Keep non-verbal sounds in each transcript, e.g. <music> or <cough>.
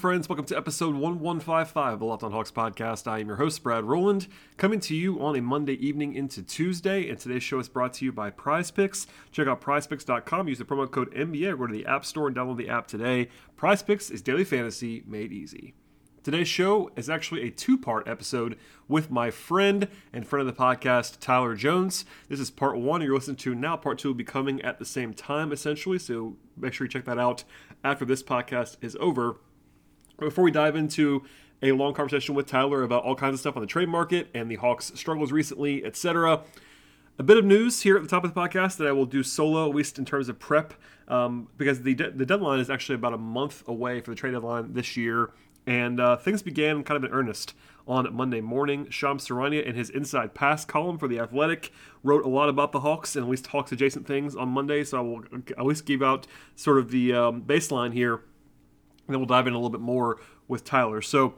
Friends. Welcome to episode 1155 of the Locked on Hawks podcast. I am your host, Brad Rowland, coming to you on a Monday evening into Tuesday. And today's show is brought to you by Prize Picks. Check out prizepicks.com. Use the promo code NBA. Go to the App Store and download the app today. Prize Picks is daily fantasy made easy. Today's show is actually a two part episode with my friend and friend of the podcast, Tyler Jones. This is part one you're listening to now. Part two will be coming at the same time, essentially. So make sure you check that out after this podcast is over. Before we dive into a long conversation with Tyler about all kinds of stuff on the trade market and the Hawks' struggles recently, etc., a bit of news here at the top of the podcast that I will do solo, at least in terms of prep, um, because the de- the deadline is actually about a month away for the trade deadline this year, and uh, things began kind of in earnest on Monday morning. Shams Charania, in his Inside Pass column for The Athletic, wrote a lot about the Hawks and at least Hawks adjacent things on Monday, so I will at least give out sort of the um, baseline here then we'll dive in a little bit more with Tyler. So,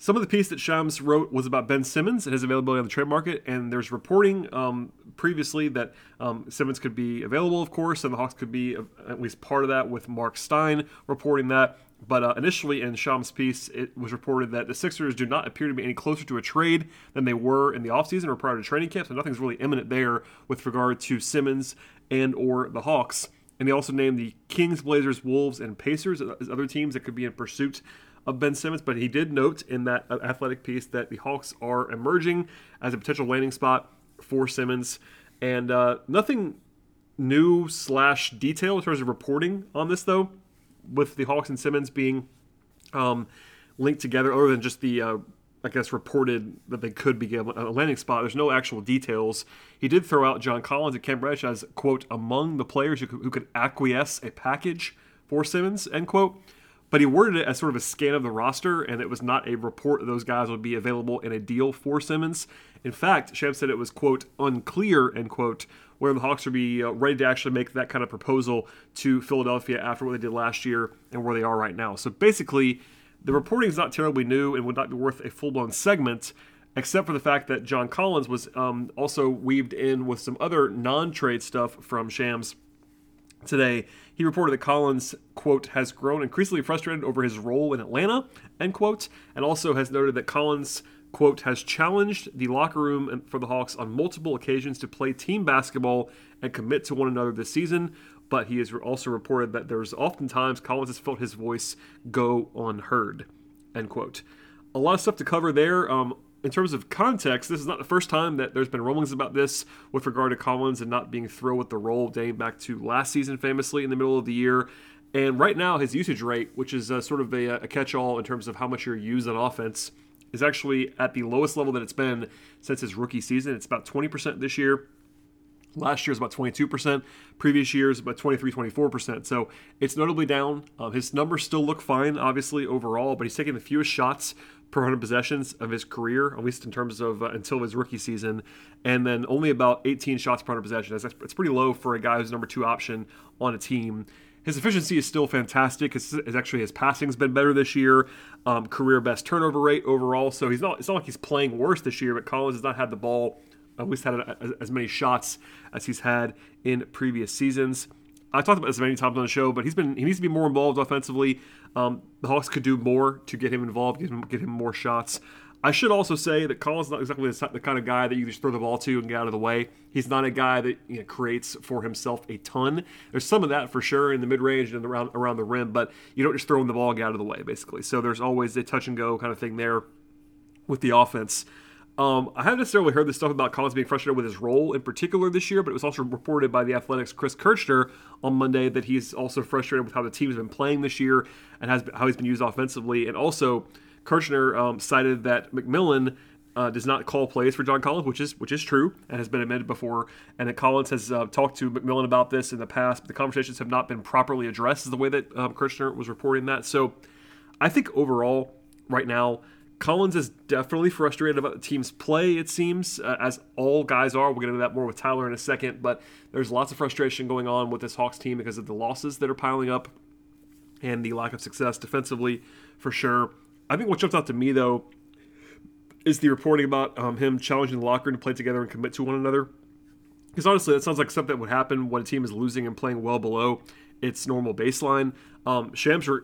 some of the piece that Shams wrote was about Ben Simmons and his availability on the trade market, and there's reporting um, previously that um, Simmons could be available, of course, and the Hawks could be at least part of that, with Mark Stein reporting that. But uh, initially, in Shams' piece, it was reported that the Sixers do not appear to be any closer to a trade than they were in the offseason or prior to training camp, so nothing's really imminent there with regard to Simmons and or the Hawks. And they also named the Kings, Blazers, Wolves, and Pacers as other teams that could be in pursuit of Ben Simmons. But he did note in that athletic piece that the Hawks are emerging as a potential landing spot for Simmons. And uh, nothing new slash detail in terms of reporting on this, though, with the Hawks and Simmons being um, linked together, other than just the uh, I guess, reported that they could be a landing spot. There's no actual details. He did throw out John Collins and Cam Reddish as, quote, among the players who could, who could acquiesce a package for Simmons, end quote. But he worded it as sort of a scan of the roster, and it was not a report that those guys would be available in a deal for Simmons. In fact, Shams said it was, quote, unclear, end quote, where the Hawks would be uh, ready to actually make that kind of proposal to Philadelphia after what they did last year and where they are right now. So basically, the reporting is not terribly new and would not be worth a full blown segment, except for the fact that John Collins was um, also weaved in with some other non trade stuff from Shams today. He reported that Collins, quote, has grown increasingly frustrated over his role in Atlanta, end quote, and also has noted that Collins, quote, has challenged the locker room for the Hawks on multiple occasions to play team basketball and commit to one another this season, but he has also reported that there's oftentimes Collins has felt his voice go unheard. End quote. A lot of stuff to cover there. Um, in terms of context, this is not the first time that there's been rumblings about this with regard to Collins and not being thrilled with the role dating back to last season, famously in the middle of the year. And right now, his usage rate, which is uh, sort of a, a catch all in terms of how much you're used on offense, is actually at the lowest level that it's been since his rookie season. It's about 20% this year. Last year was about 22%. Previous years about 23, 24%. So it's notably down. Um, his numbers still look fine, obviously overall, but he's taking the fewest shots per 100 possessions of his career, at least in terms of uh, until his rookie season, and then only about 18 shots per 100 possessions. That's, it's pretty low for a guy who's number two option on a team. His efficiency is still fantastic. His actually his passing's been better this year. Um, career best turnover rate overall. So he's not. It's not like he's playing worse this year. But Collins has not had the ball at least had as many shots as he's had in previous seasons. I talked about this many times on the show, but he's been he needs to be more involved offensively. Um, the Hawks could do more to get him involved, get him get him more shots. I should also say that Collins is not exactly the kind of guy that you just throw the ball to and get out of the way. He's not a guy that you know, creates for himself a ton. There's some of that for sure in the mid range and around around the rim, but you don't just throw him the ball and get out of the way, basically. So there's always a touch and go kind of thing there with the offense. Um, I haven't necessarily heard this stuff about Collins being frustrated with his role in particular this year, but it was also reported by the Athletics' Chris Kirschner on Monday that he's also frustrated with how the team has been playing this year and has how he's been used offensively. And also, Kirschner um, cited that McMillan uh, does not call plays for John Collins, which is which is true and has been admitted before, and that Collins has uh, talked to McMillan about this in the past, but the conversations have not been properly addressed. Is the way that um, Kirschner was reporting that. So, I think overall, right now Collins is definitely frustrated about the team's play, it seems, uh, as all guys are. We'll get into that more with Tyler in a second, but there's lots of frustration going on with this Hawks team because of the losses that are piling up and the lack of success defensively, for sure. I think what jumps out to me, though, is the reporting about um, him challenging the locker room to play together and commit to one another. Because honestly, that sounds like something that would happen when a team is losing and playing well below its normal baseline. Um,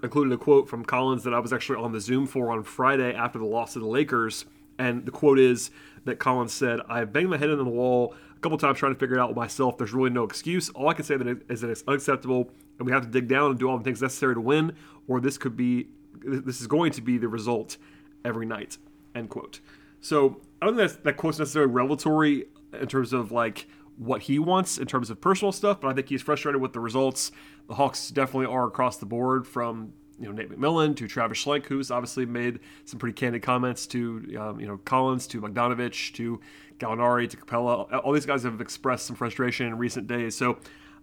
included a quote from Collins that I was actually on the Zoom for on Friday after the loss to the Lakers. And the quote is that Collins said, I banged my head in the wall a couple times trying to figure it out myself. There's really no excuse. All I can say that is that it's unacceptable and we have to dig down and do all the things necessary to win, or this could be, this is going to be the result every night. End quote. So I don't think that quote's necessarily revelatory in terms of like what he wants in terms of personal stuff, but I think he's frustrated with the results. The Hawks definitely are across the board from you know Nate McMillan to Travis Schlenk, who's obviously made some pretty candid comments to um, you know Collins to Bogdanovich to Gallinari to Capela. All these guys have expressed some frustration in recent days. So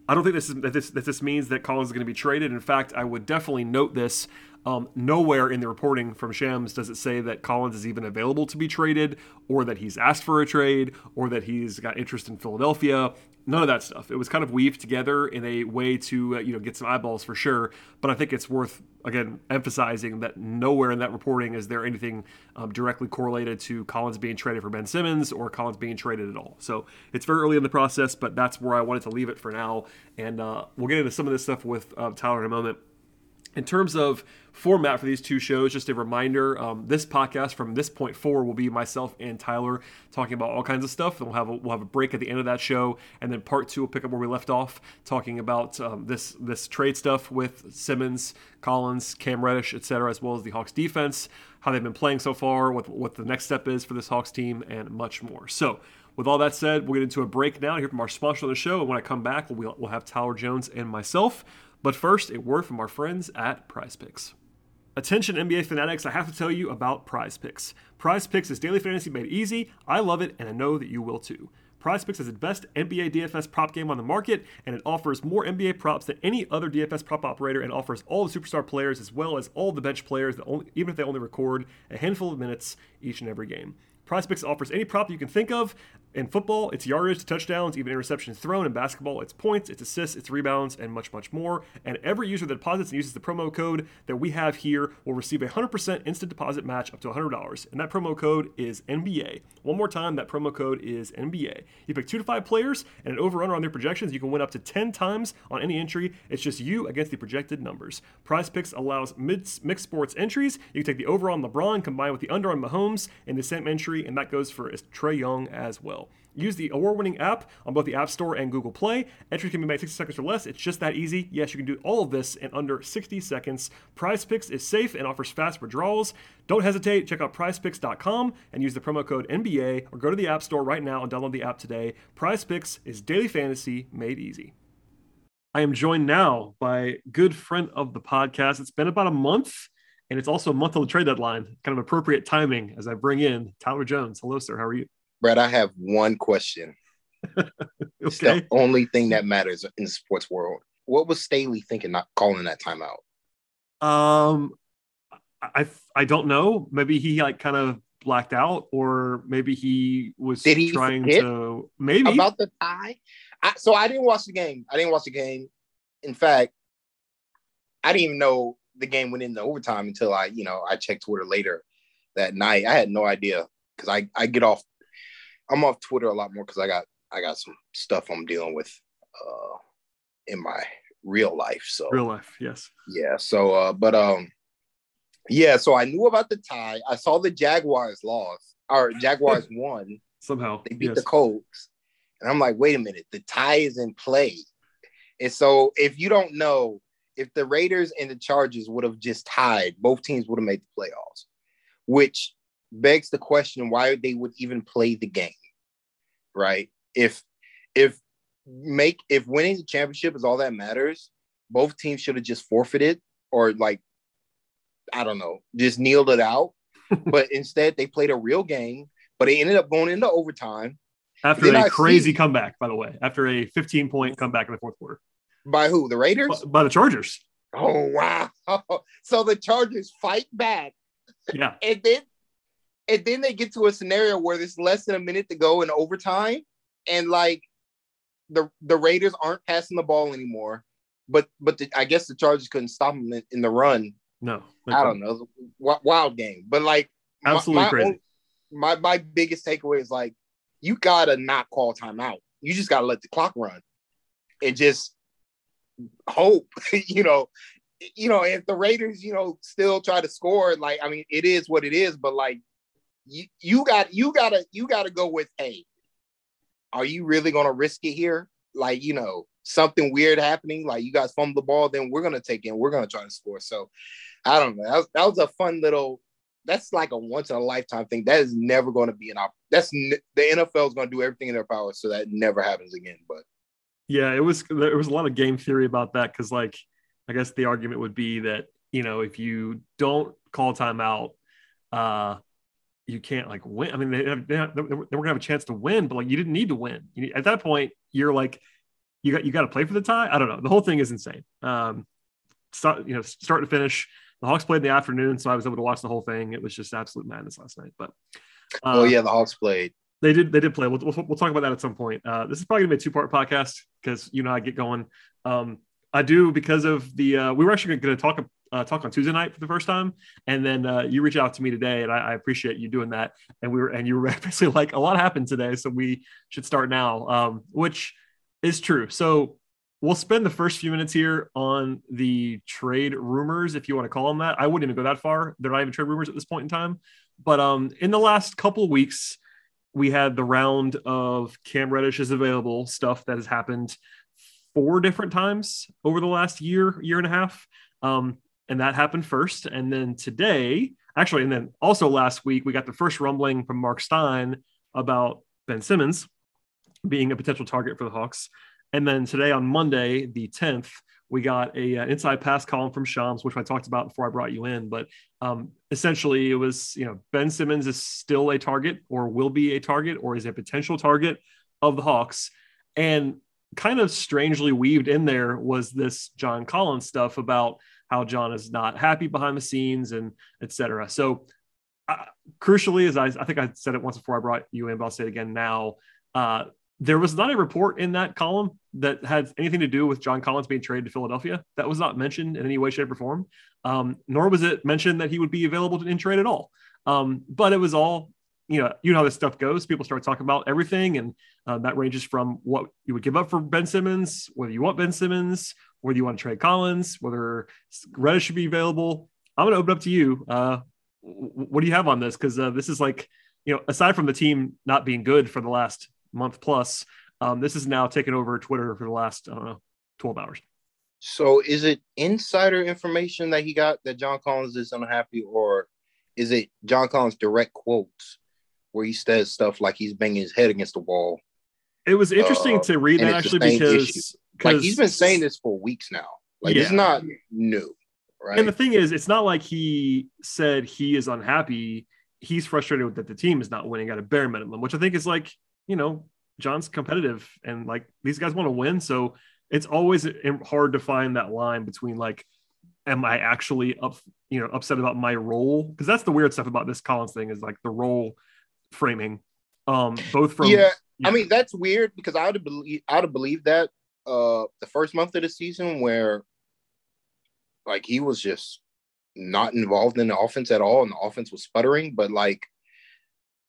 I don't think this is that this that this means that Collins is going to be traded. In fact, I would definitely note this um, nowhere in the reporting from Shams does it say that Collins is even available to be traded, or that he's asked for a trade, or that he's got interest in Philadelphia. None of that stuff. It was kind of weaved together in a way to uh, you know get some eyeballs for sure. But I think it's worth again emphasizing that nowhere in that reporting is there anything um, directly correlated to Collins being traded for Ben Simmons or Collins being traded at all. So it's very early in the process, but that's where I wanted to leave it for now. And uh, we'll get into some of this stuff with uh, Tyler in a moment. In terms of format for these two shows, just a reminder um, this podcast from this point forward will be myself and Tyler talking about all kinds of stuff. And we'll have a, we'll have a break at the end of that show, and then part two will pick up where we left off, talking about um, this this trade stuff with Simmons, Collins, Cam Reddish, etc., as well as the Hawks defense, how they've been playing so far, what what the next step is for this Hawks team, and much more. So. With all that said, we'll get into a break now. Hear from our sponsor on the show, and when I come back, we'll, we'll have Tyler Jones and myself. But first, a word from our friends at Prize Picks. Attention NBA fanatics, I have to tell you about Prize Picks. Prize Picks is daily fantasy made easy. I love it, and I know that you will too. Prize Picks is the best NBA DFS prop game on the market, and it offers more NBA props than any other DFS prop operator, and offers all the superstar players as well as all the bench players, that only, even if they only record a handful of minutes each and every game. Prize Picks offers any prop you can think of, in football, it's yardage to touchdowns, even interceptions thrown. In basketball, it's points, it's assists, it's rebounds, and much, much more. And every user that deposits and uses the promo code that we have here will receive a 100% instant deposit match up to $100. And that promo code is NBA. One more time, that promo code is NBA. You pick two to five players and an over-under on their projections. You can win up to 10 times on any entry. It's just you against the projected numbers. Prize Picks allows mixed sports entries. You can take the over on LeBron combined with the under on Mahomes in the same entry, and that goes for Trae Young as well. Use the award winning app on both the App Store and Google Play. Entries can be made 60 seconds or less. It's just that easy. Yes, you can do all of this in under 60 seconds. Prize Picks is safe and offers fast withdrawals. Don't hesitate. Check out prizepicks.com and use the promo code NBA or go to the App Store right now and download the app today. Prize Picks is daily fantasy made easy. I am joined now by good friend of the podcast. It's been about a month, and it's also a month of the trade deadline. Kind of appropriate timing as I bring in Tyler Jones. Hello, sir. How are you? Brad, I have one question. okay. <laughs> It's the only thing that matters in the sports world. What was Staley thinking not calling that timeout? Um I I don't know. Maybe he like kind of blacked out, or maybe he was Did he trying to maybe about the tie. I, so I didn't watch the game. I didn't watch the game. In fact, I didn't even know the game went into overtime until I, you know, I checked Twitter later that night. I had no idea because I, I get off I'm off Twitter a lot more because I got I got some stuff I'm dealing with uh, in my real life. So real life, yes. Yeah. So, uh, but um, yeah. So I knew about the tie. I saw the Jaguars lost or Jaguars <laughs> won. Somehow they beat yes. the Colts, and I'm like, wait a minute, the tie is in play. And so, if you don't know, if the Raiders and the Chargers would have just tied, both teams would have made the playoffs, which begs the question why they would even play the game right? If if make if winning the championship is all that matters, both teams should have just forfeited or like I don't know, just kneeled it out. <laughs> but instead, they played a real game. But they ended up going into overtime after a I crazy see, comeback. By the way, after a 15 point comeback in the fourth quarter. By who? The Raiders? By, the Chargers. Oh wow! <laughs> So the Chargers fight back. Yeah. and then and then they get to a scenario where there's less than a minute to go in overtime, and like the the Raiders aren't passing the ball anymore. But but the, I guess the Chargers couldn't stop them in, in the run. No, I don't know, wild game. But like absolutely my, my crazy. Own, my my biggest takeaway is like you gotta not call timeout. You just gotta let the clock run and just hope. <laughs> you know, you know if the Raiders you know still try to score, like I mean it is what it is. But like you you got you gotta you gotta go with hey, are you really gonna risk it here? Like you know something weird happening, like you guys fumble the ball, then we're gonna take in, we're gonna try to score. So I don't know. That was, that was a fun little that's like a once in a lifetime thing. That is never going to be an op. That's the NFL is going to do everything in their power so that never happens again. But yeah, it was there was a lot of game theory about that because like I guess the argument would be that you know if you don't call timeout, uh, you can't like win. I mean, they, they, they, were gonna have a chance to win, but like you didn't need to win. You, at that point, you're like you got you got to play for the tie. I don't know. The whole thing is insane. Um, start you know start to finish the Hawks played in the afternoon, so I was able to watch the whole thing. It was just absolute madness last night. But uh, oh yeah, the Hawks played. They did. They did play. We'll, we'll, we'll talk about that at some point. Uh, this is probably gonna be a two part podcast because you know I get going. Um, I do because of the. Uh, we were actually going to talk uh, talk on Tuesday night for the first time, and then uh, you reach out to me today, and I, I, appreciate you doing that. And we were and you were <laughs> basically like a lot happened today, so we should start now, um, which is true. So we'll spend the first few minutes here on the trade rumors, if you want to call them that. I wouldn't even go that far. They're not even trade rumors at this point in time. But um, in the last couple weeks, we had the round of Cam Reddish is available stuff that has happened four different times over the last year, year and a half. Um, and that happened first. And then today, actually, and then also last week, we got the first rumbling from Mark Stein about Ben Simmons being a potential target for the Hawks. And then today on Monday, the 10th, we got a uh, inside pass column from Shams, which I talked about before I brought you in. But um, essentially, it was you know Ben Simmons is still a target, or will be a target, or is a potential target of the Hawks. And kind of strangely weaved in there was this John Collins stuff about how John is not happy behind the scenes and etc. So, uh, crucially, as I, I think I said it once before I brought you in, but I'll say it again now. Uh, there was not a report in that column that had anything to do with John Collins being traded to Philadelphia. That was not mentioned in any way, shape, or form. Um, nor was it mentioned that he would be available to in trade at all. Um, but it was all, you know, you know how this stuff goes. People start talking about everything, and uh, that ranges from what you would give up for Ben Simmons, whether you want Ben Simmons, whether you want to trade Collins, whether Reddish should be available. I'm going to open up to you. Uh, what do you have on this? Because uh, this is like, you know, aside from the team not being good for the last month plus. Um, this is now taken over Twitter for the last, I don't know, 12 hours. So is it insider information that he got that John Collins is unhappy, or is it John Collins' direct quotes where he says stuff like he's banging his head against the wall? It was interesting uh, to read that actually because like he's been saying this for weeks now. Like yeah. it's not new, right? And the thing is, it's not like he said he is unhappy. He's frustrated that the team is not winning at a bare minimum, which I think is like you know, John's competitive and like these guys want to win. So it's always hard to find that line between like, am I actually up, you know, upset about my role? Because that's the weird stuff about this Collins thing is like the role framing. Um, both from yeah, yeah. I mean that's weird because I would believe I would have believe that uh the first month of the season where like he was just not involved in the offense at all and the offense was sputtering, but like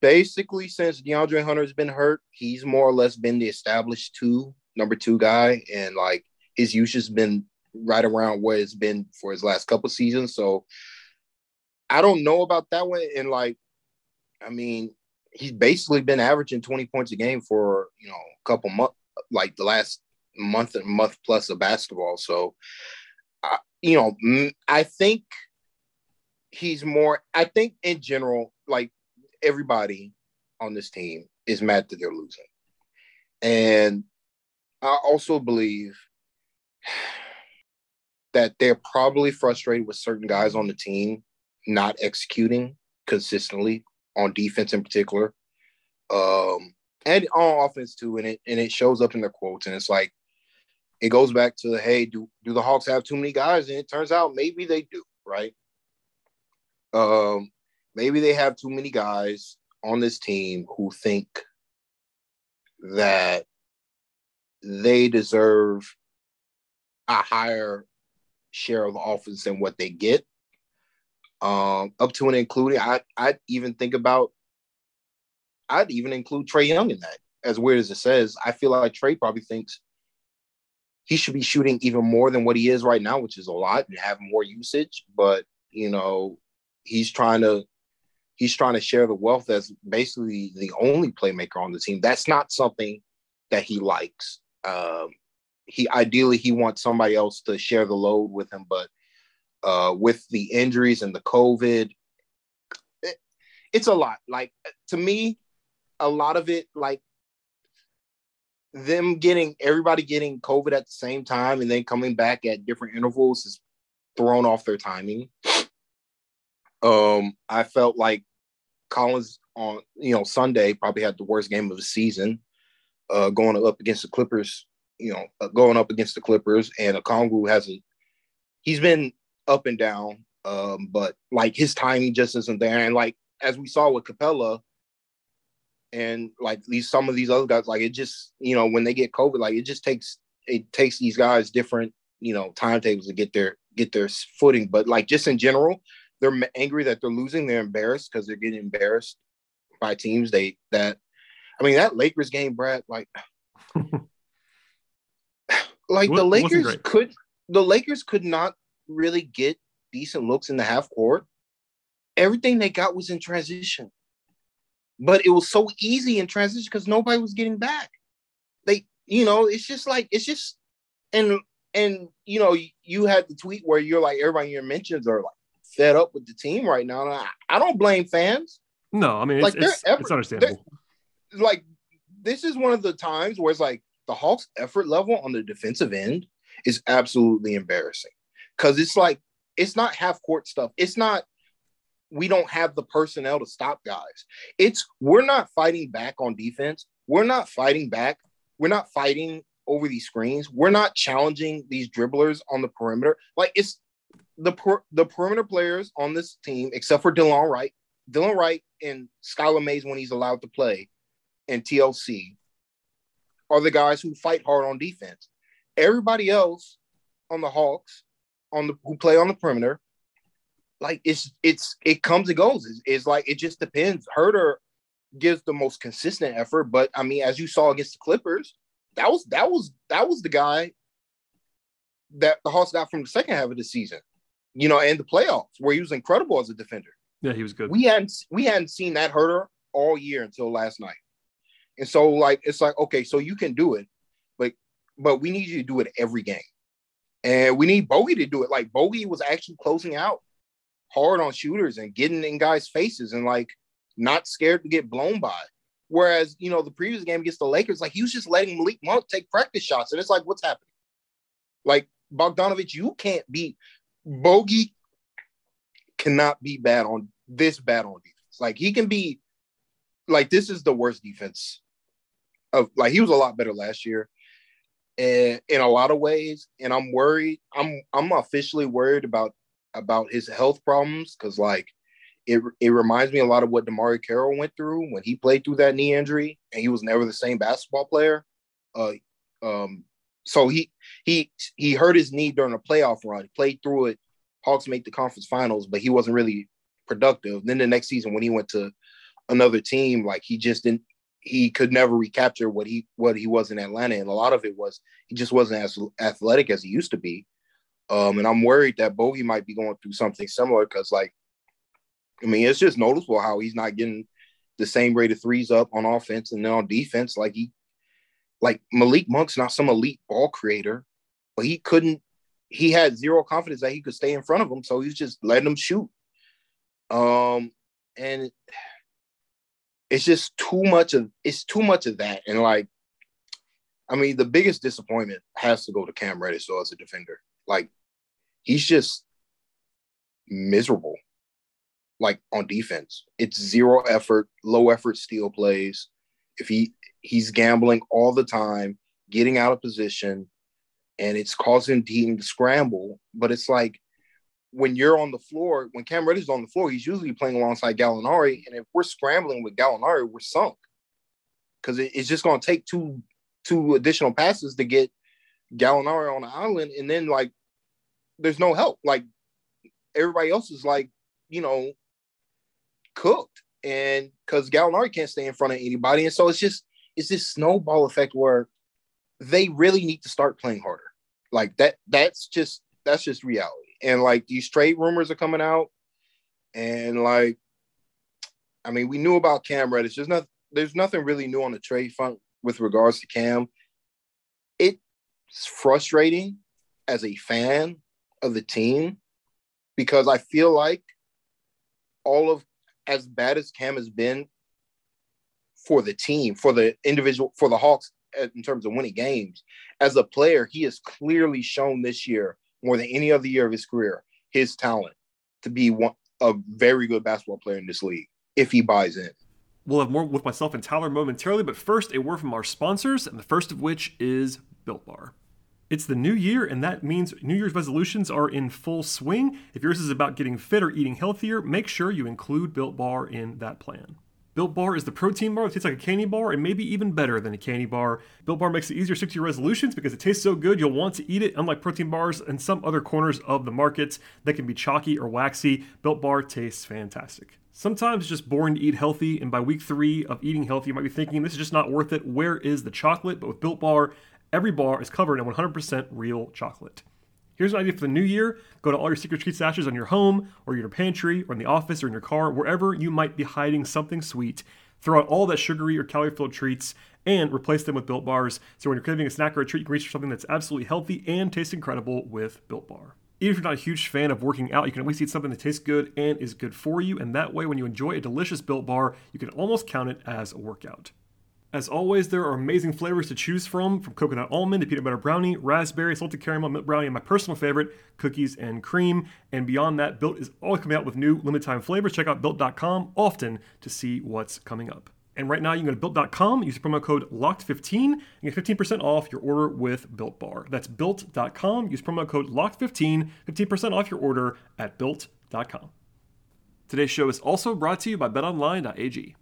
basically since DeAndre Hunter's been hurt, he's more or less been the established two, number two guy, and like his usage has been right around what it's been for his last couple seasons. So I don't know about that one. And like, I mean, he's basically been averaging 20 points a game for you know a couple months, like the last month and month plus of basketball. So, I, you know, I think he's more. I think in general, like everybody on this team is mad that they're losing. And I also believe <sighs> that they're probably frustrated with certain guys on the team not executing consistently on defense in particular. Um, and on offense too, and it and it shows up in their quotes. And it's like it goes back to hey, do do the Hawks have too many guys? And it turns out maybe they do, right? Um, maybe they have too many guys on this team who think that they deserve a higher share of offense than what they get. Um, up to and including, I I'd even think about I'd even include Trae Young in that. As weird as it says, I feel like Trae probably thinks he should be shooting even more than what he is right now, which is a lot, and have more usage. But you know, he's trying to he's trying to share the wealth as basically the only playmaker on the team. That's not something that he likes. Um, he ideally he wants somebody else to share the load with him, but uh, with the injuries and the COVID, it, it's a lot. Like to me, a lot of it, like them getting everybody getting COVID at the same time and then coming back at different intervals is thrown off their timing. Um, I felt like Collins on you know Sunday probably had the worst game of the season, uh, going up against the Clippers. You know, uh, going up against the Clippers, and Okongwu hasn't. He's been up and down, um, but like his timing just isn't there. And like as we saw with Capela, and like these some of these other guys, like it just you know when they get COVID, like it just takes it takes these guys different you know timetables to get their get their footing. But like just in general, they're angry that they're losing. They're embarrassed because they're getting embarrassed by teams they that. I mean that Lakers game, Brad. Like, <sighs> like the Lakers could the Lakers could not really get decent looks in the half court. Everything they got was in transition. But it was so easy in transition because nobody was getting back. They, you know, it's just like it's just and and you know, you had the tweet where you're like everybody in your mentions are like fed up with the team right now. I, I, don't blame fans. No, I mean it's, like it's, effort, it's understandable. Like this is one of the times where it's like the Hawks' effort level on the defensive end is absolutely embarrassing because it's like it's not half court stuff. It's not we don't have the personnel to stop guys. It's we're not fighting back on defense. We're not fighting back. We're not fighting over these screens. We're not challenging these dribblers on the perimeter. Like it's the per, the perimeter players on this team, except for Delon Wright, Delon Wright and Skylar Mays when he's allowed to play, and TLC, are the guys who fight hard on defense. Everybody else on the Hawks, on the who play on the perimeter, like it's it's it comes and goes. It's, it's like it just depends. Huerter gives the most consistent effort, but I mean, as you saw against the Clippers, that was that was that was the guy that the Hawks got from the second half of the season you know, and the playoffs where he was incredible as a defender. Yeah, he was good. We hadn't we hadn't seen that Huerter all year until last night. And so like it's like, okay, so you can do it, but but we need you to do it every game. And we need Bogey to do it. Like Bogey was actually closing out hard on shooters and getting in guys' faces and like not scared to get blown by. Whereas, you know, the previous game against the Lakers, like he was just letting Malik Monk take practice shots. And it's like, what's happening? Like Bogdanovich, you can't be Bogey cannot be bad on this bad on defense. Like he can be like this is the worst defense of like he was a lot better last year and in a lot of ways and I'm worried I'm I'm officially worried about about his health problems cuz like it it reminds me a lot of what DeMarre Carroll went through when he played through that knee injury and he was never the same basketball player. Uh um so he he he hurt his knee during a playoff run. He played through it. Hawks made the conference finals, but he wasn't really productive. Then the next season, when he went to another team, like he just didn't. He could never recapture what he what he was in Atlanta, and a lot of it was he just wasn't as athletic as he used to be. Um, and I'm worried that Bogey might be going through something similar because, like, I mean, it's just noticeable how he's not getting the same rate of threes up on offense and then on defense. Like he like Malik Monk's not some elite ball creator, but he couldn't. He had zero confidence that he could stay in front of him, so he's just letting him shoot. Um, and it's just too much of it's too much of that. And like, I mean, the biggest disappointment has to go to Cam Reddish, so as a defender, like he's just miserable. Like on defense, it's zero effort, low effort steal plays. If he he's gambling all the time, getting out of position, and it's causing team to scramble. But it's like when you're on the floor, when Cam Reddish is on the floor, he's usually playing alongside Gallinari. And if we're scrambling with Gallinari, we're sunk because it, it's just going to take two two additional passes to get Gallinari on the island, and then like there's no help. Like everybody else is like you know cooked, and because Gallinari can't stay in front of anybody, and so it's just it's this snowball effect where they really need to start playing harder. Like that. That's just that's just reality. And like these trade rumors are coming out, and like, I mean, we knew about Cam Reddish. There's not there's nothing really new on the trade front with regards to Cam. It's frustrating as a fan of the team because I feel like all of as bad as Cam has been for the team, for the individual, for the Hawks uh, in terms of winning games, as a player, he has clearly shown this year more than any other year of his career his talent to be one a very good basketball player in this league if he buys in. We'll have more with myself and Tyler momentarily, but first, a word from our sponsors, and the first of which is Built Bar. It's the new year, and that means New Year's resolutions are in full swing. If yours is about getting fit or eating healthier, make sure you include Built Bar in that plan. Built Bar is the protein bar that tastes like a candy bar and maybe even better than a candy bar. Built Bar makes it easier to stick to your resolutions because it tastes so good you'll want to eat it, unlike protein bars and some other corners of the market that can be chalky or waxy. Built Bar tastes fantastic. Sometimes it's just boring to eat healthy, and by week three of eating healthy, you might be thinking, this is just not worth it. Where is the chocolate? But with Built Bar, every bar is covered in 100% real chocolate. Here's an idea for the new year go to all your secret treat stashes on your home, or your pantry, or in the office, or in your car, wherever you might be hiding something sweet. Throw out all that sugary or calorie filled treats and replace them with Built Bars. So when you're craving a snack or a treat, you can reach for something that's absolutely healthy and tastes incredible with Built Bar. Even if you're not a huge fan of working out, you can at least eat something that tastes good and is good for you. And that way, when you enjoy a delicious Built Bar, you can almost count it as a workout. As always, there are amazing flavors to choose from, from coconut almond to peanut butter brownie, raspberry, salted caramel, milk brownie, and my personal favorite, cookies and cream. And beyond that, Built is always coming out with new limited time flavors. Check out Built.com often to see what's coming up. And right now, you can go to built.com, use the promo code LOCKED15, and get 15% off your order with Built Bar. That's built.com, use promo code LOCKED15, 15% off your order at built.com. Today's show is also brought to you by betonline.ag.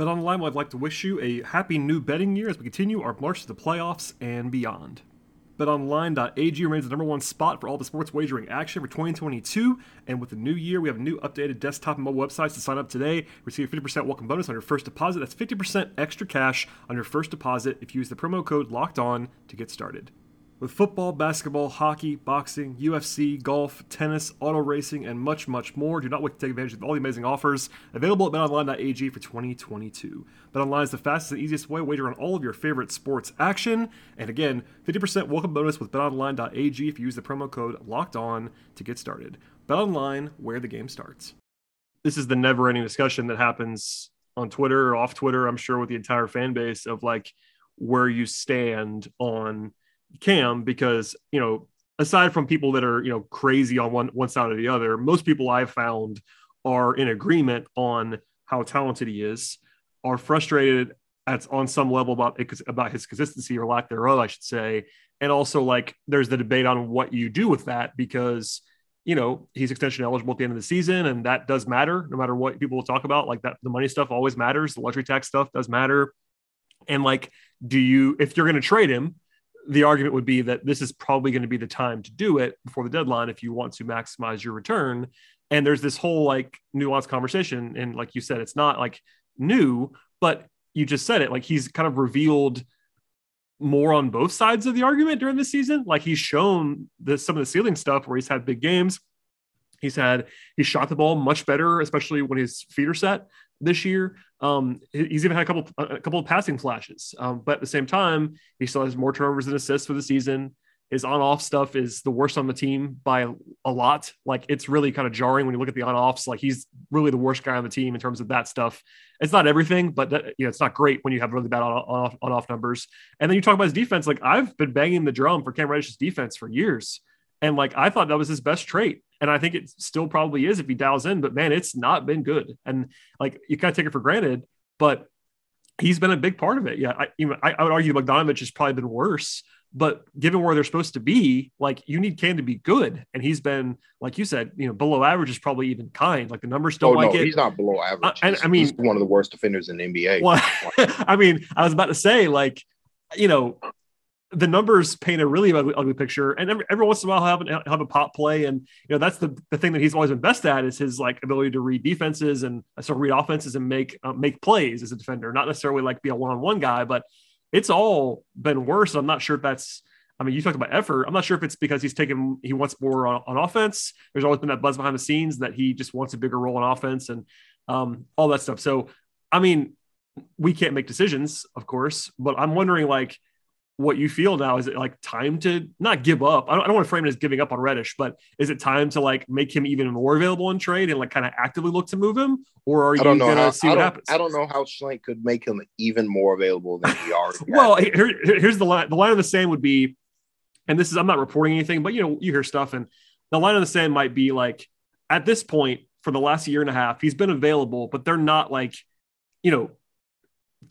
BetOnline would like to wish you a happy new betting year as we continue our march to the playoffs and beyond. BetOnline.ag remains the number one spot for all the sports wagering action for 2022. And with the new year, we have a new updated desktop and mobile websites to sign up today. Receive a 50% welcome bonus on your first deposit. That's 50% extra cash on your first deposit if you use the promo code LOCKED ON to get started. With football, basketball, hockey, boxing, UFC, golf, tennis, auto racing, and much, much more, do not wait to take advantage of all the amazing offers available at betonline.ag for 2022. BetOnline is the fastest and easiest way to wager on all of your favorite sports action. And again, 50% welcome bonus with betonline.ag if you use the promo code LOCKED ON to get started. BetOnline, where the game starts. This is the never-ending discussion that happens on Twitter or off Twitter, I'm sure, with the entire fan base of like where you stand on Cam because you know aside from people that are you know crazy on one one side or the other, most people I've found are in agreement on how talented he is, are frustrated at on some level about about his consistency or lack thereof, I should say, and also like there's the debate on what you do with that because you know he's extension eligible at the end of the season and that does matter no matter what people will talk about. Like that the money stuff always matters. The luxury tax stuff does matter. And like do you if you're going to trade him the argument would be that this is probably going to be the time to do it before the deadline if you want to maximize your return. And there's this whole like nuanced conversation. And like you said, it's not like new, but you just said it like he's kind of revealed more on both sides of the argument during the season. Like he's shown the, some of the ceiling stuff where he's had big games. He's had he shot the ball much better, especially when his feet are set this year. Um, he's even had a couple a couple of passing flashes, um, but at the same time, he still has more turnovers than assists for the season. His on-off stuff is the worst on the team by a lot. Like it's really kind of jarring when you look at the on-offs. Like he's really the worst guy on the team in terms of that stuff. It's not everything, but that, you know it's not great when you have really bad on-off on-off numbers. And then you talk about his defense. Like I've been banging the drum for Cam Reddish's defense for years, and like I thought that was his best trait and I think it still probably is if he dials in. But man, it's not been good, and like you kind of take it for granted. But he's been a big part of it. Yeah, I, I, I would argue Bogdanovich has probably been worse But given where they're supposed to be, like you need Cam to be good, and he's been, like you said, you know, below average is probably even kind. Like the numbers don't oh, like no, it. He's not below average. Uh, and I mean- he's one of the worst defenders in the NBA. Well, <laughs> I mean, I was about to say, like, you know, the numbers paint a really ugly, ugly picture, and every, every once in a while have, an, have a pop play, and you know that's the, the thing that he's always been best at is his like ability to read defenses and uh, sort of read offenses and make uh, make plays as a defender, not necessarily like be a one on one guy, but it's all been worse. I'm not sure if that's. I mean, you talked about effort. I'm not sure if it's because he's taken he wants more on, on offense. There's always been that buzz behind the scenes that he just wants a bigger role in offense and um, all that stuff. So, I mean, we can't make decisions, of course, but I'm wondering like what you feel now. Is it like time to not give up? I don't, I don't want to frame it as giving up on Reddish, but is it time to like make him even more available in trade and like kind of actively look to move him? Or are you going to see I what don't, happens? I don't know how Schlenk could make him even more available than he already. <laughs> Well, here- here's the line. The line of the sand would be, and this is I'm not reporting anything, but you know, you hear stuff, and the line of the sand might be like, at this point, for the last year and a half, he's been available, but they're not like, you know,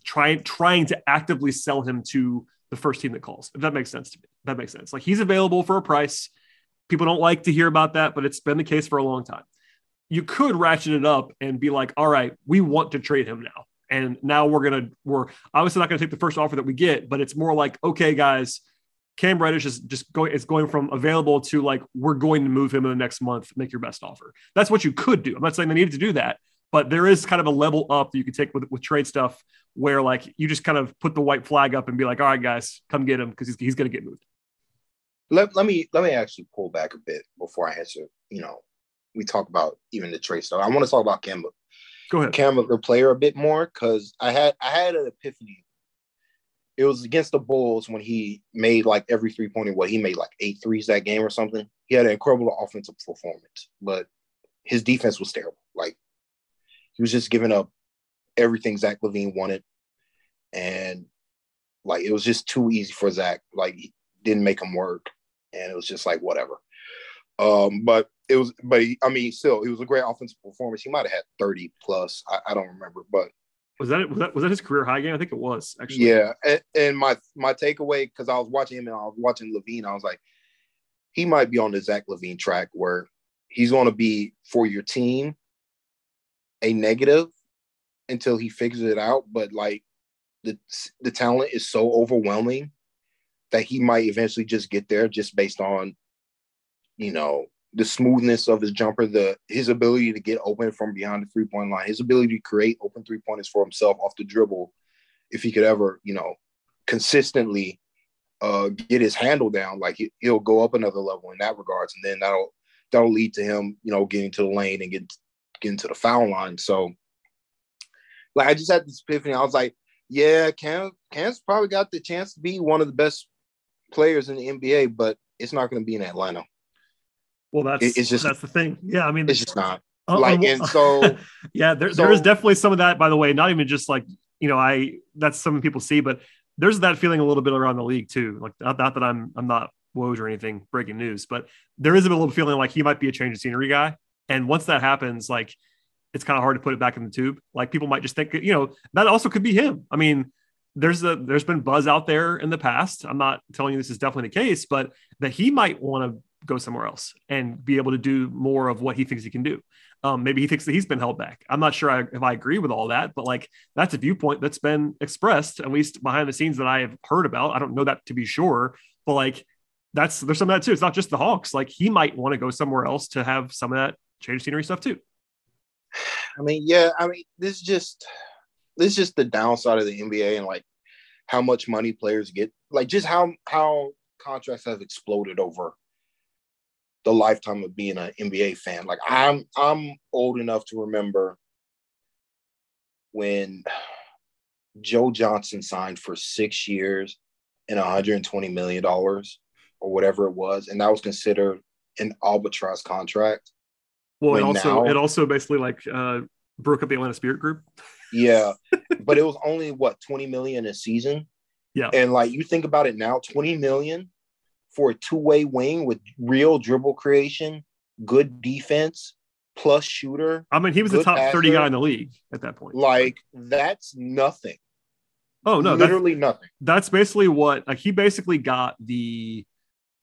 trying trying to actively sell him to the first team that calls. If that makes sense to me, that makes sense. Like he's available for a price. People don't like to hear about that, but it's been the case for a long time. You could ratchet it up and be like, all right, we want to trade him now. And now we're gonna we're obviously not gonna take the first offer that we get, but it's more like, okay, guys, Cam Reddish is just going it's going from available to like we're going to move him in the next month, make your best offer. That's what you could do. I'm not saying they needed to do that, but there is kind of a level up that you can take with, with trade stuff where like you just kind of put the white flag up and be like, all right, guys, come get him because he's, he's going to get moved. let, let me let me actually pull back a bit before I answer. You know, we talk about even the trade stuff. I want to talk about Kemba, Go ahead. Kemba the player a bit more because I had I had an epiphany. It was against the Bulls when he made like every three pointer. What he made like eight threes that game or something. He had an incredible offensive performance, but his defense was terrible. Like he was just giving up everything Zach LaVine wanted, and like it was just too easy for Zach. Like he didn't make him work, and it was just like whatever. Um, but it was, but he, I mean, still, it was a great offensive performance. He might have had thirty plus. I, I don't remember, but Was that, was that was that his career high game? I think it was actually. yeah. And, and my my takeaway because I was watching him and I was watching LaVine, I was like, he might be on the Zach LaVine track where he's going to be for your team a negative until he figures it out. But like the the talent is so overwhelming that he might eventually just get there just based on you know the smoothness of his jumper, the his ability to get open from behind the three point line, his ability to create open three pointers for himself off the dribble. If he could ever, you know, consistently uh, get his handle down, like he, he'll go up another level in that regards, and then that'll that'll lead to him, you know, getting to the lane and get getting to the foul line. So, like, I just had this epiphany. I was like, yeah, Cam Cam's probably got the chance to be one of the best players in the NBA, but it's not going to be in Atlanta. Well, that's It- it's just- that's the thing. Yeah, I mean, It's just not. uh, like, uh, and so <laughs> yeah, there, so- there is definitely some of that. By the way, not even just like you know, I that's something people see, but there's that feeling a little bit around the league too. Like not, not that I'm I'm not Woj or anything breaking news, but there is a little feeling like he might be a change of scenery guy. And once that happens, like it's kind of hard to put it back in the tube. Like people might just think, you know, that also could be him. I mean, there's a there's been buzz out there in the past. I'm not telling you this is definitely the case, but that he might want to go somewhere else and be able to do more of what he thinks he can do. Um, maybe he thinks that he's been held back. I'm not sure I, if I agree with all that, but like that's a viewpoint that's been expressed, at least behind the scenes that I have heard about. I don't know that to be sure, but like that's there's some of that too. It's not just the Hawks. Like he might want to go somewhere else to have some of that change scenery stuff too. I mean, yeah, I mean, this is just this is just the downside of the NBA and like how much money players get, like just how how contracts have exploded over the lifetime of being an NBA fan. Like I'm I'm old enough to remember when Joe Johnson signed for six years and 120 million dollars or whatever it was, and that was considered an albatross contract. Well, it also now- it also basically like uh, broke up the Atlanta Spirit group. Yeah, <laughs> but it was only what 20 million a season. Yeah. And like you think about it now, 20 million for a two-way wing with real dribble creation, good defense, plus shooter. I mean, he was the top 30 guy in the league at that point. Like that's nothing. Oh no, that's, literally nothing. that's basically what like he basically got the,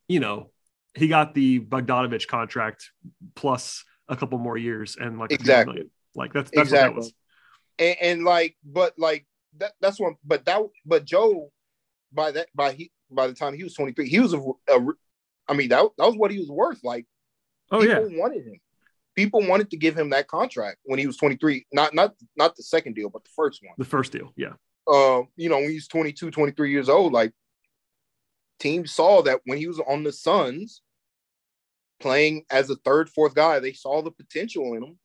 you know, he got the Bogdanovich contract plus a couple more years and like Exactly. Like that's that's what that Exactly. was. and, and like but like that, that's one but that but joe by that by he by the time he was 23 he was a, a i mean that, that was what he was worth like Oh yeah, people wanted him people wanted to give him that contract when he was 23 not not not the second deal but the first one the first deal. Yeah. uh you know when he's 22 23 years old like teams saw that when he was on the suns playing as a third fourth guy. They saw the potential in him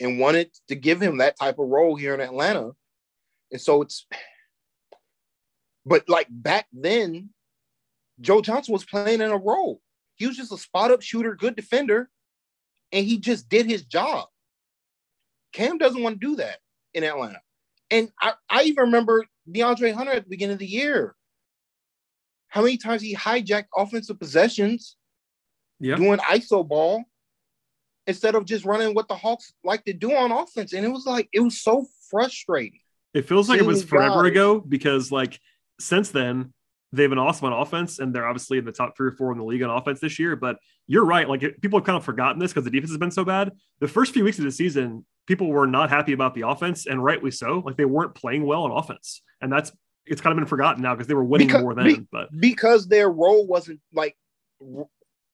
and wanted to give him that type of role here in atlanta. And so it's but like back then joe johnson was playing in a role. He was just a spot up shooter good defender and he just did his job. Cam doesn't want to do that in atlanta. And I, I even remember DeAndre Hunter at the beginning of the year. How many times he hijacked offensive possessions Yeah. doing ISO ball instead of just running what the Hawks like to do on offense. And it was like, it was so frustrating. It feels like it was forever ago because like since then they've been awesome on offense and they're obviously in the top three or four in the league on offense this year. But you're right, like it, people have kind of forgotten this because the defense has been so bad. The first few weeks of the season, people were not happy about the offense, and rightly so. Like they weren't playing well on offense, and that's it's kind of been forgotten now because they were winning Because- more then. be- but Because their role wasn't like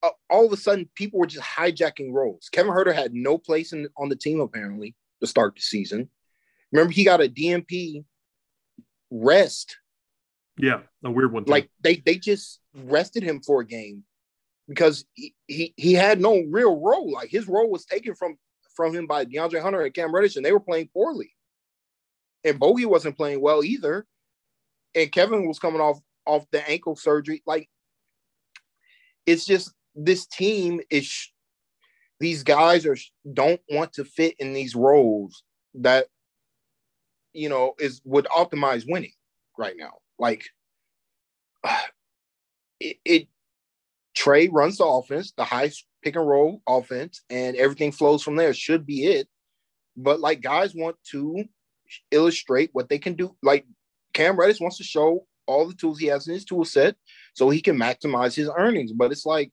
Uh, all of a sudden people were just hijacking roles. Kevin Huerter had no place in, on the team apparently to start the season. Remember, he got a DNP rest yeah, a weird one. Too. like they they just rested him for a game because he, he he had no real role. Like his role was taken from from him by DeAndre Hunter and Cam Reddish, and they were playing poorly. And Bogey wasn't playing well either. And Kevin was coming off off the ankle surgery. Like it's just this team is these guys are don't want to fit in these roles that you know is would optimize winning right now. Like <sighs> it, it Trae runs the offense, the high pick and roll offense, and everything flows from there. Should be it. But like guys want to illustrate what they can do. Like Cam Reddish wants to show all the tools he has in his tool set so he can maximize his earnings. But it's like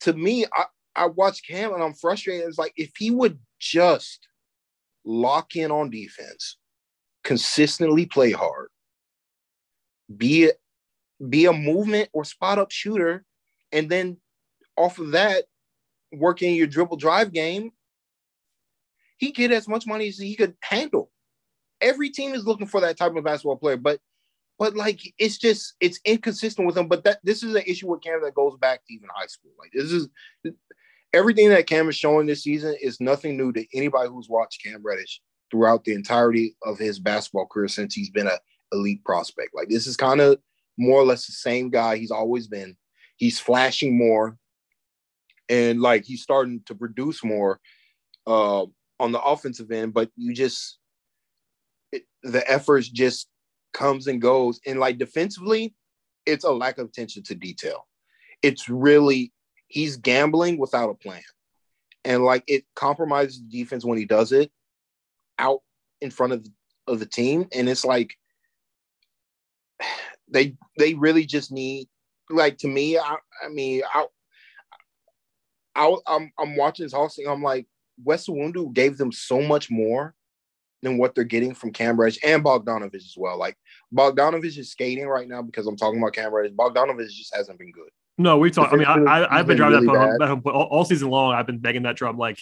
to me, I, I watch Cam and I'm frustrated. It's like if he would just lock in on defense, consistently play hard, be it be a movement or spot up shooter, and then off of that, work in your dribble drive game, he get as much money as he could handle. Every team is looking for that type of basketball player, but but like it's just it's inconsistent with him. But that this is an issue with Cam that goes back to even high school. Like this is everything that Cam is showing this season is nothing new to anybody who's watched Cam Reddish throughout the entirety of his basketball career since he's been a elite prospect. Like this is kind of more or less the same guy he's always been. He's flashing more, and like he's starting to produce more uh, on the offensive end. But you just it, the efforts just comes and goes, and like defensively, it's a lack of attention to detail. It's really he's gambling without a plan, and like it compromises the defense when he does it out in front of of the team, and it's like <sighs> they they really just need like to me i, I mean i I, I'm I'm watching this whole thing. I'm like, Wes Wundu gave them so much more than what they're getting from Cam Reddish and Bogdanovich as well. Like Bogdanovich is skating right now because I'm talking about Cam Reddish. Bogdanovich just hasn't been good. No, we talked. I mean, I, I've been driving that, really point- that point all, all season long. I've been begging that drum. Like,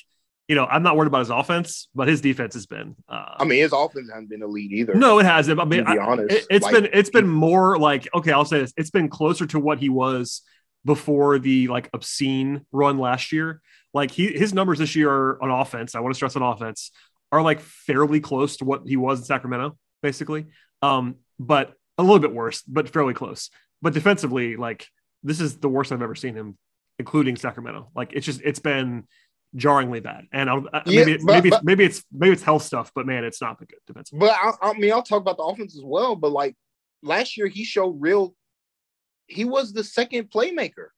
you know, I'm not worried about his offense, but his defense has been. Uh, I mean, his offense hasn't been elite either. no, it hasn't. I mean, to be I- honest, it, has Like, been it's been more like okay. I'll say this. It's been closer to what he was before the like obscene run last year. Like he his numbers this year are on offense. I want to stress on offense are like fairly close to what he was in Sacramento, basically. Um, but a little bit worse, but fairly close. But defensively, like this is the worst I've ever seen him, including Sacramento. Like it's just it's been jarringly bad. And I, I, Yeah, maybe but- maybe but- maybe it's maybe it's health stuff, but man, it's not been good defensively. But I, I mean, I'll talk about the offense as well. But like last year, he showed real. He was the second playmaker.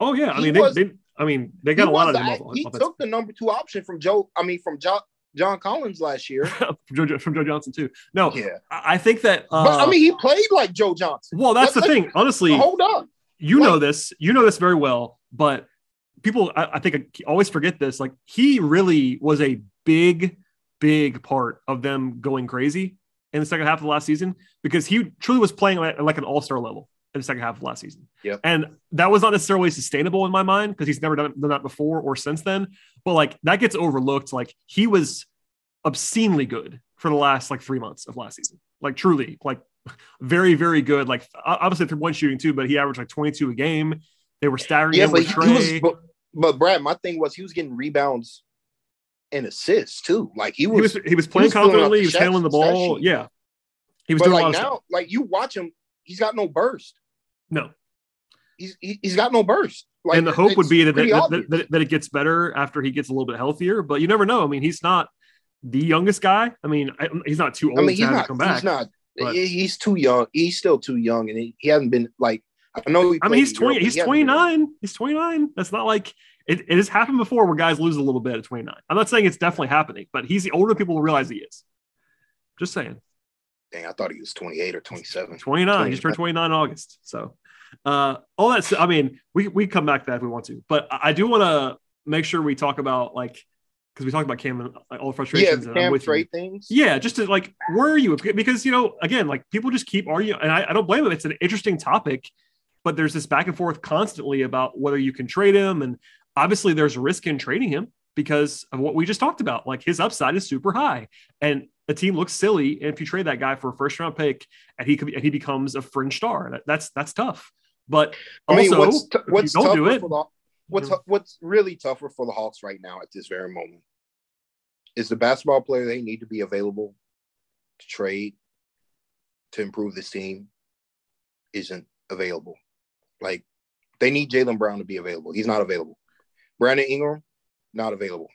Oh yeah, I mean they, was- they I mean they got a lot of them. off- he offense. took the number two option from Joe. I mean, from Joe John Collins last year. <laughs> from, Joe, from Joe Johnson too. No, Yeah, I I think that. Uh, but I mean, he played like Joe Johnson. well, that's the thing. Honestly, Hold on. you know this you know this very well but people I, I think always forget this like he really was a big big part of them going crazy in the second half of the last season because he truly was playing like, like an all-star level in the second half of last season Yep. and that was not necessarily sustainable in my mind because he's never done, done that before or since then but like that gets overlooked like he was obscenely good for the last like three months of last season like truly like very very good like obviously three one shooting too but he averaged like 22 a game they were staggering Yeah, but with he, Trae. was. But, but Brad, my thing was he was getting rebounds and assists too. Like he he was. was he was playing was confidently. He was handling the ball. Yeah, he was but doing a like now, like you watch him, he's got no burst. No, He's he, he's got no burst. Like, and the hope would be that that, that, that, it gets better after he gets a little bit healthier. But you never know. I mean, he's not the youngest guy. I mean, I, he's not too old I mean, to he's have to not. come back. He's not. but- he's too young. He's still too young, and he, he hasn't been like. I know. He I mean, he's twenty. Europe, He's he twenty nine. He's twenty nine. That's not like it, it has happened before where guys lose a little bit at twenty nine. I'm not saying it's definitely happening, but he's the older people will realize he is. Just saying. Dang, I thought he was 28 or 27. 29. He just turned 29 in August. So, uh, all that's, I mean, we, we come back to that if we want to, but I do want to make sure we talk about like, because we talked about Cam and like, all the frustrations. I'm Cam trade things. Yeah, just to like, where are you? Because, you know, again, like people just keep arguing, and I, I don't blame them. It's an interesting topic, but there's this back and forth constantly about whether you can trade him. And obviously, there's risk in trading him because of what we just talked about. Like his upside is super high, and the team looks silly if you trade that guy for a first round pick and he could be, and he becomes a fringe star. That, that's that's tough. But I mean, also, what's t- what's don't do it, for the what's Yeah. what's really tougher for the Hawks right now at this very moment is the basketball player they need to be available to trade to improve this team isn't available. Like they need Jaylen Brown to be available. He's not available. Brandon Ingram not available.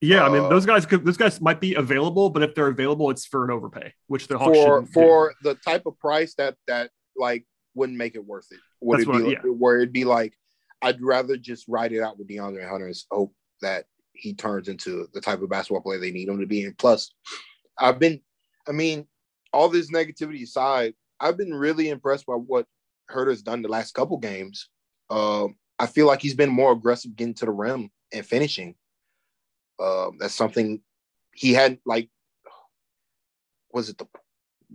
yeah, I mean, uh, those guys could those guys might be available, but if they're available, it's for an overpay, which the Hawks for shouldn't do. for the type of price that that like wouldn't make it worth it. Would it be what- like- where it'd be like I'd rather just ride it out with DeAndre Hunter and hope that he turns into the type of basketball player they need him to be. And plus, I've been, I mean, all this negativity aside, I've been really impressed by what Huerter's done the last couple games. Um, I feel like he's been more aggressive getting to the rim and finishing. Um, that's something he had like was it the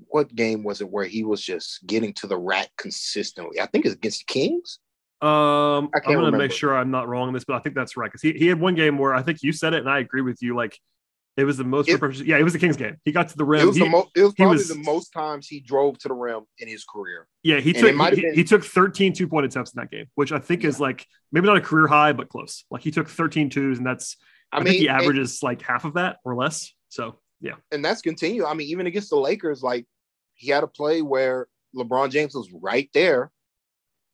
what game was it where he was just getting to the rack consistently? I think it's against the Kings. Um, I I'm gonna remember. make sure I'm not wrong on this, but I think that's right because he, he had one game where I think you said it and I agree with you. Like it was the most, It- yeah, it was the Kings game. He got to the rim. It was He- the most. It was he probably was- the most times he drove to the rim in his career. yeah, he and took he, been- he took 13 two point attempts in that game, which I think is like maybe not a career high, but close. Like he took 13 twos, and that's I, I, think mean, he and- averages like half of that or less. So yeah, and, that's continued. I mean, even against the Lakers, like he had a play where LeBron James was right there,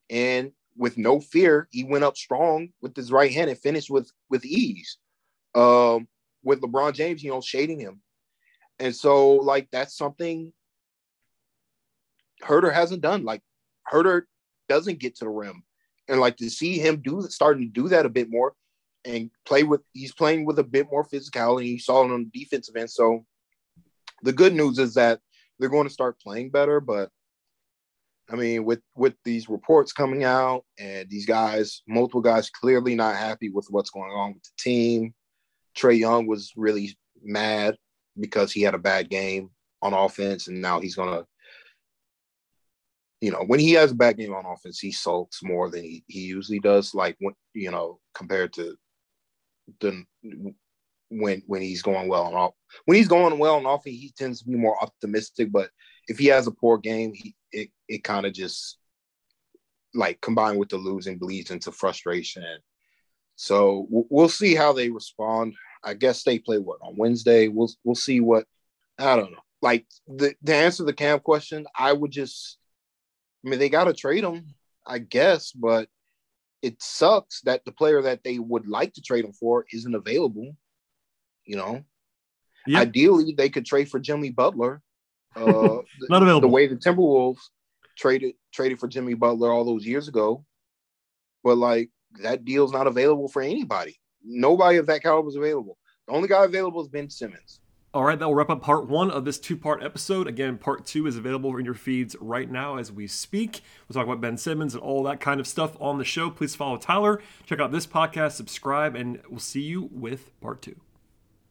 and with no fear, he went up strong with his right hand and finished with with ease. Um, with LeBron James, you know, shading him, and so like that's something Huerter hasn't done. Like Huerter doesn't get to the rim, and like to see him do starting to do that a bit more, and play with he's playing with a bit more physicality. You saw it on the defensive end. So the good news is that they're going to start playing better. But I mean, with with these reports coming out and these guys, multiple guys clearly not happy with what's going on with the team. Trae Young was really mad because he had a bad game on offense, and now he's gonna. You know, when he has a bad game on offense, he sulks more than he, he usually does. Like when you know, compared to the when when he's going well and off when he's going well on offense, he he tends to be more optimistic. But if he has a poor game, he it, it kind of just like combined with the losing bleeds into frustration. So we'll, see how they respond. I guess they play what on Wednesday. We'll we'll see what I don't know. Like the to answer the Cam question, I would just I mean they got to trade him, I guess, but it sucks that the player that they would like to trade him for isn't available. You know, Yeah. ideally they could trade for Jimmy Butler. <laughs> Uh, the- Not available. The way the Timberwolves traded traded for Jimmy Butler all those years ago, but like that deal's not available for anybody. Nobody of that caliber is available. The only guy available is Ben Simmons. All right, that will wrap up part one of this two part episode. Again, part two is available in your feeds right now as we speak. We'll talk about Ben Simmons and all that kind of stuff on the show. Please follow Tyler, check out this podcast, subscribe, and we'll see you with part two.